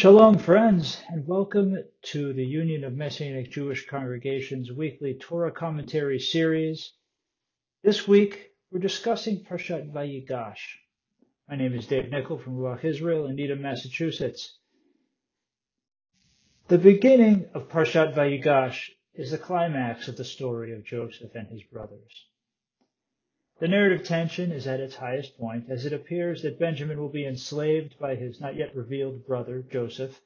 Shalom, friends, and welcome to the Union of Messianic Jewish Congregations weekly Torah commentary series. This week, we're discussing Parshat Vayigash. My name is Dave Nichol from Ruach Israel in Needham, Massachusetts. The beginning of Parshat Vayigash is the climax of the story of Joseph and his brothers. The narrative tension is at its highest point as it appears that Benjamin will be enslaved by his not yet revealed brother, Joseph,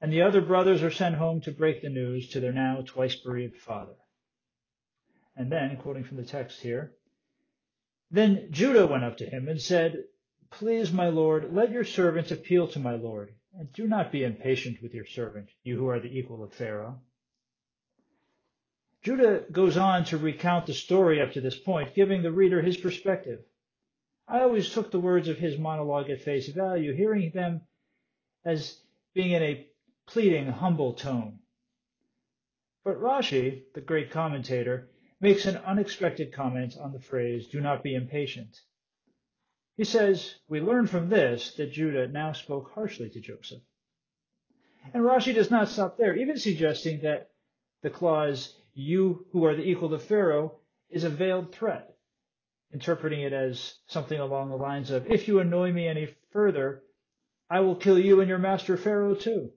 and the other brothers are sent home to break the news to their now twice bereaved father. And then, quoting from the text here, then Judah went up to him and said, Please, my lord, let your servant appeal to my lord, and do not be impatient with your servant, you who are the equal of Pharaoh. Judah goes on to recount the story up to this point, giving the reader his perspective. I always took the words of his monologue at face value, hearing them as being in a pleading, humble tone. But Rashi, the great commentator, makes an unexpected comment on the phrase, do not be impatient. He says, we learn from this that Judah now spoke harshly to Joseph. And Rashi does not stop there, even suggesting that the clause, you who are the equal of Pharaoh, is a veiled threat, interpreting it as something along the lines of, if you annoy me any further, I will kill you and your master Pharaoh too.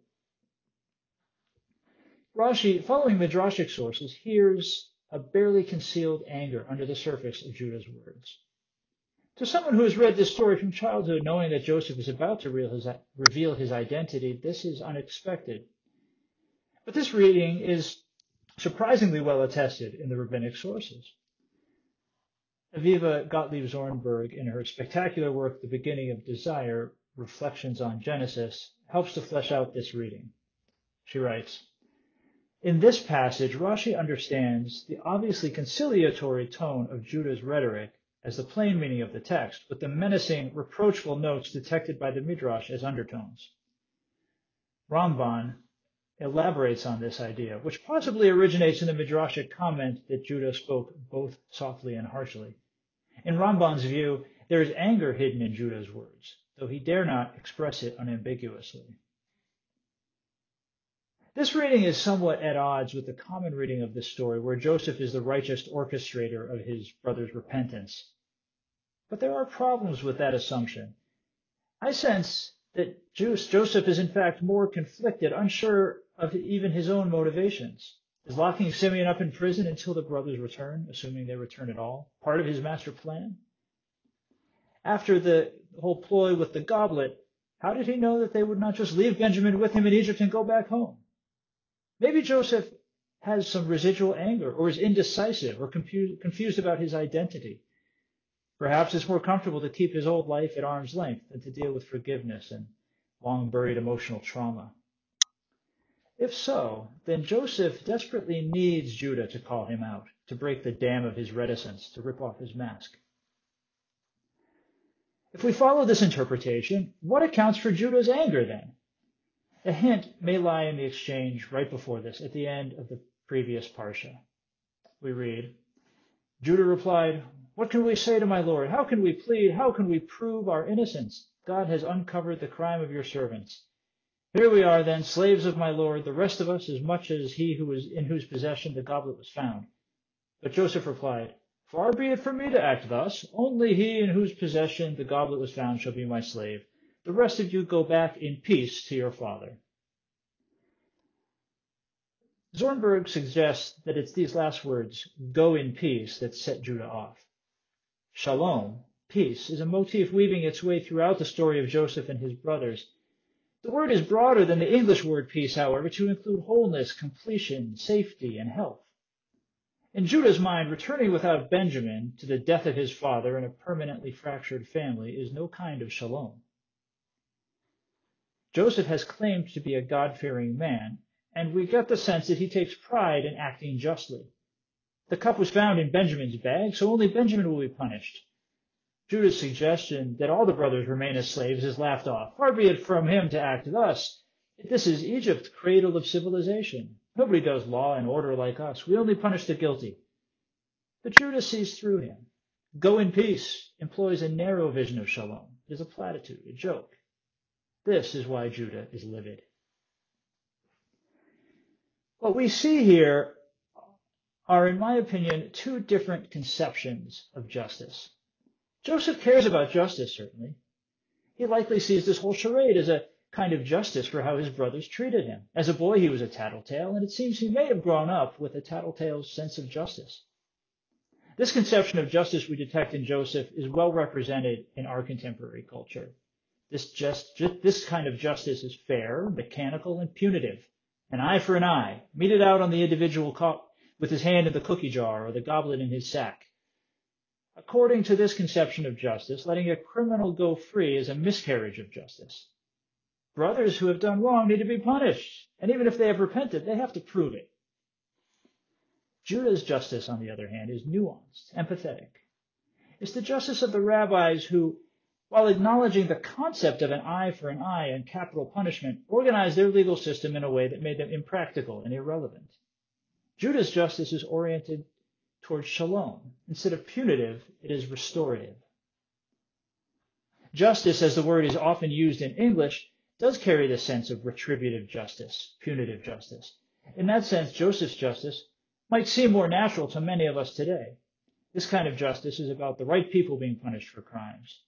Rashi, following Midrashic sources, hears a barely concealed anger under the surface of Judah's words. To someone who has read this story from childhood, knowing that Joseph is about to reveal his identity, this is unexpected. But this reading is surprisingly well attested in the rabbinic sources. Aviva Gottlieb Zornberg, in her spectacular work, The Beginning of Desire, Reflections on Genesis, helps to flesh out this reading. She writes, In this passage, Rashi understands the obviously conciliatory tone of Judah's rhetoric as the plain meaning of the text, with the menacing, reproachful notes detected by the Midrash as undertones. Ramban elaborates on this idea, which possibly originates in the Midrashic comment that Judah spoke both softly and harshly. In Ramban's view, there is anger hidden in Judah's words, though he dare not express it unambiguously. This reading is somewhat at odds with the common reading of this story, where Joseph is the righteous orchestrator of his brother's repentance. But there are problems with that assumption. I sense that Joseph is in fact more conflicted, unsure of even his own motivations. Is locking Simeon up in prison until the brothers return, assuming they return at all, part of his master plan? After the whole ploy with the goblet, how did he know that they would not just leave Benjamin with him in Egypt and go back home? Maybe Joseph has some residual anger or is indecisive or confused about his identity. Perhaps it's more comfortable to keep his old life at arm's length than to deal with forgiveness and long buried emotional trauma. If so, then Joseph desperately needs Judah to call him out, to break the dam of his reticence, to rip off his mask. If we follow this interpretation, what accounts for Judah's anger then? A hint may lie in the exchange right before this, at the end of the previous parsha. We read, Judah replied, What can we say to my Lord? How can we plead? How can we prove our innocence? God has uncovered the crime of your servants. Here we are then, slaves of my Lord, the rest of us as much as he who was in whose possession the goblet was found. But Joseph replied, Far be it from me to act thus. Only he in whose possession the goblet was found shall be my slave. The rest of you go back in peace to your father. Zornberg suggests that it's these last words, go in peace, that set Judah off. Shalom, peace, is a motif weaving its way throughout the story of Joseph and his brothers the word is broader than the English word peace, however, to include wholeness, completion, safety, and health. In Judah's mind, returning without Benjamin to the death of his father and a permanently fractured family is no kind of shalom. Joseph has claimed to be a God-fearing man, and we get the sense that he takes pride in acting justly. The cup was found in Benjamin's bag, so only Benjamin will be punished. Judah's suggestion that all the brothers remain as slaves is laughed off. Far be it from him to act thus. This is Egypt, cradle of civilization. Nobody does law and order like us. We only punish the guilty. But Judah sees through him. Go in peace employs a narrow vision of shalom. It is a platitude, a joke. This is why Judah is livid. What we see here are, in my opinion, two different conceptions of justice. Joseph cares about justice, certainly. He likely sees this whole charade as a kind of justice for how his brothers treated him. As a boy, he was a tattletale, and it seems he may have grown up with a tattletale's sense of justice. This conception of justice we detect in Joseph is well represented in our contemporary culture. This, just, this kind of justice is fair, mechanical, and punitive. An eye for an eye, meted out on the individual caught with his hand in the cookie jar or the goblet in his sack. According to this conception of justice, letting a criminal go free is a miscarriage of justice. Brothers who have done wrong need to be punished, and even if they have repented, they have to prove it. Judah's justice, on the other hand, is nuanced, empathetic. It's the justice of the rabbis who while acknowledging the concept of an eye for an eye and capital punishment, organized their legal system in a way that made them impractical and irrelevant. Judah's justice is oriented towards shalom. Instead of punitive, it is restorative. Justice, as the word is often used in English, does carry the sense of retributive justice, punitive justice. In that sense, Joseph's justice might seem more natural to many of us today. This kind of justice is about the right people being punished for crimes.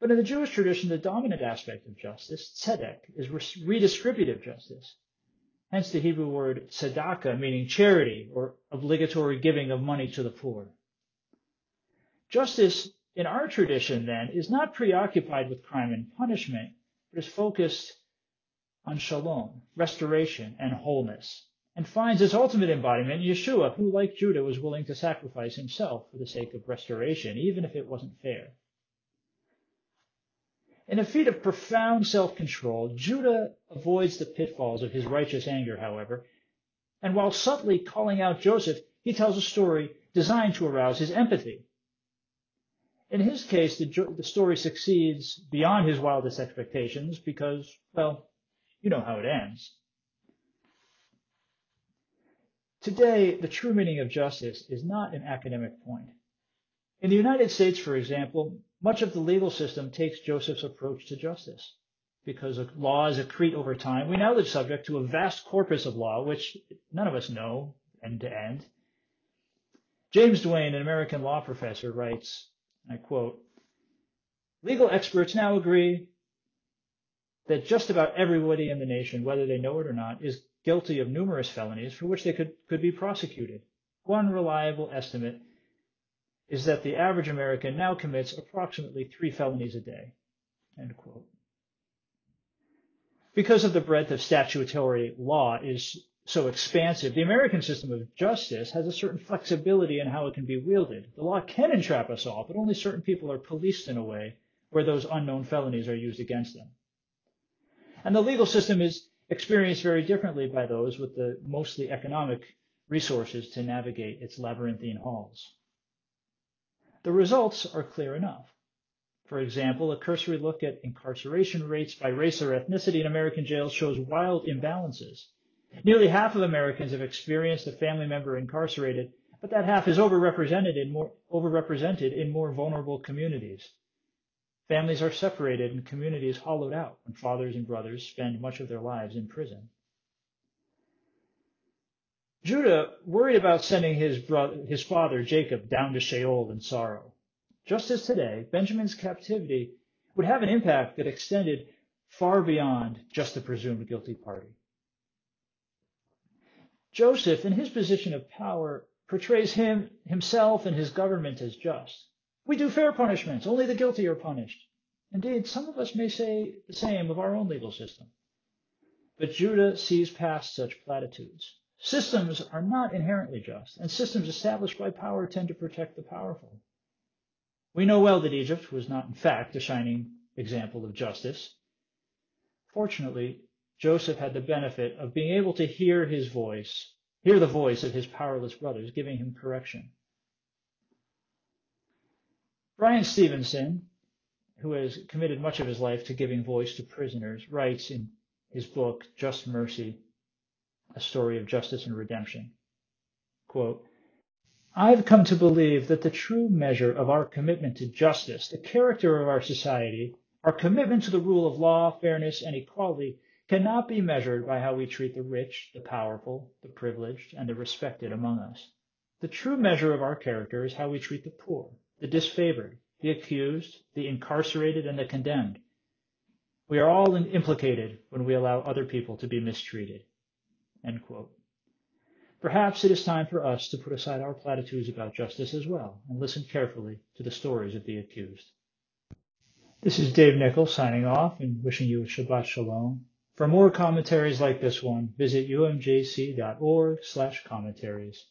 But in the Jewish tradition, the dominant aspect of justice, tzedek, is redistributive justice. Hence the Hebrew word tzedakah, meaning charity or obligatory giving of money to the poor. Justice in our tradition, then, is not preoccupied with crime and punishment, but is focused on shalom, restoration, and wholeness, and finds its ultimate embodiment in Yeshua, who, like Judah, was willing to sacrifice himself for the sake of restoration, even if it wasn't fair. In a feat of profound self-control, Judah avoids the pitfalls of his righteous anger, however, and while subtly calling out Joseph, he tells a story designed to arouse his empathy. In his case, the, the story succeeds beyond his wildest expectations because, well, you know how it ends. Today, the true meaning of justice is not an academic point. In the United States, for example, much of the legal system takes Joseph's approach to justice. Because laws accrete over time, we now live subject to a vast corpus of law, which none of us know end to end. James Duane, an American law professor, writes, I quote, legal experts now agree that just about everybody in the nation, whether they know it or not, is guilty of numerous felonies for which they could, could be prosecuted. One reliable estimate is that the average American now commits approximately three felonies a day. Because of the breadth of statutory law is so expansive, the American system of justice has a certain flexibility in how it can be wielded. The law can entrap us all, but only certain people are policed in a way where those unknown felonies are used against them. And the legal system is experienced very differently by those with the mostly economic resources to navigate its labyrinthine halls. The results are clear enough. For example, a cursory look at incarceration rates by race or ethnicity in American jails shows wild imbalances. Nearly half of Americans have experienced a family member incarcerated, but that half is overrepresented in more, overrepresented in more vulnerable communities. Families are separated and communities hollowed out when fathers and brothers spend much of their lives in prison. Judah worried about sending his brother, his father Jacob down to Sheol in sorrow. Just as today, Benjamin's captivity would have an impact that extended far beyond just the presumed guilty party. Joseph, in his position of power, portrays him, himself, and his government as just. We do fair punishments. Only the guilty are punished. Indeed, some of us may say the same of our own legal system. But Judah sees past such platitudes. Systems are not inherently just, and systems established by power tend to protect the powerful. We know well that Egypt was not, in fact, a shining example of justice. Fortunately, Joseph had the benefit of being able to hear his voice, hear the voice of his powerless brothers, giving him correction. Bryan Stevenson, who has committed much of his life to giving voice to prisoners, writes in his book, Just Mercy, a story of justice and redemption. Quote, I've come to believe that the true measure of our commitment to justice, the character of our society, Our commitment to the rule of law, fairness, and equality cannot be measured by how we treat the rich, the powerful, the privileged, and the respected among us. The true measure of our character is how we treat the poor, the disfavored, the accused, the incarcerated, and the condemned. We are all implicated when we allow other people to be mistreated. Perhaps it is time for us to put aside our platitudes about justice as well and listen carefully to the stories of the accused. This is Dave Nichols signing off and wishing you a Shabbat Shalom. For more commentaries like this one, visit umjc.org slash commentaries.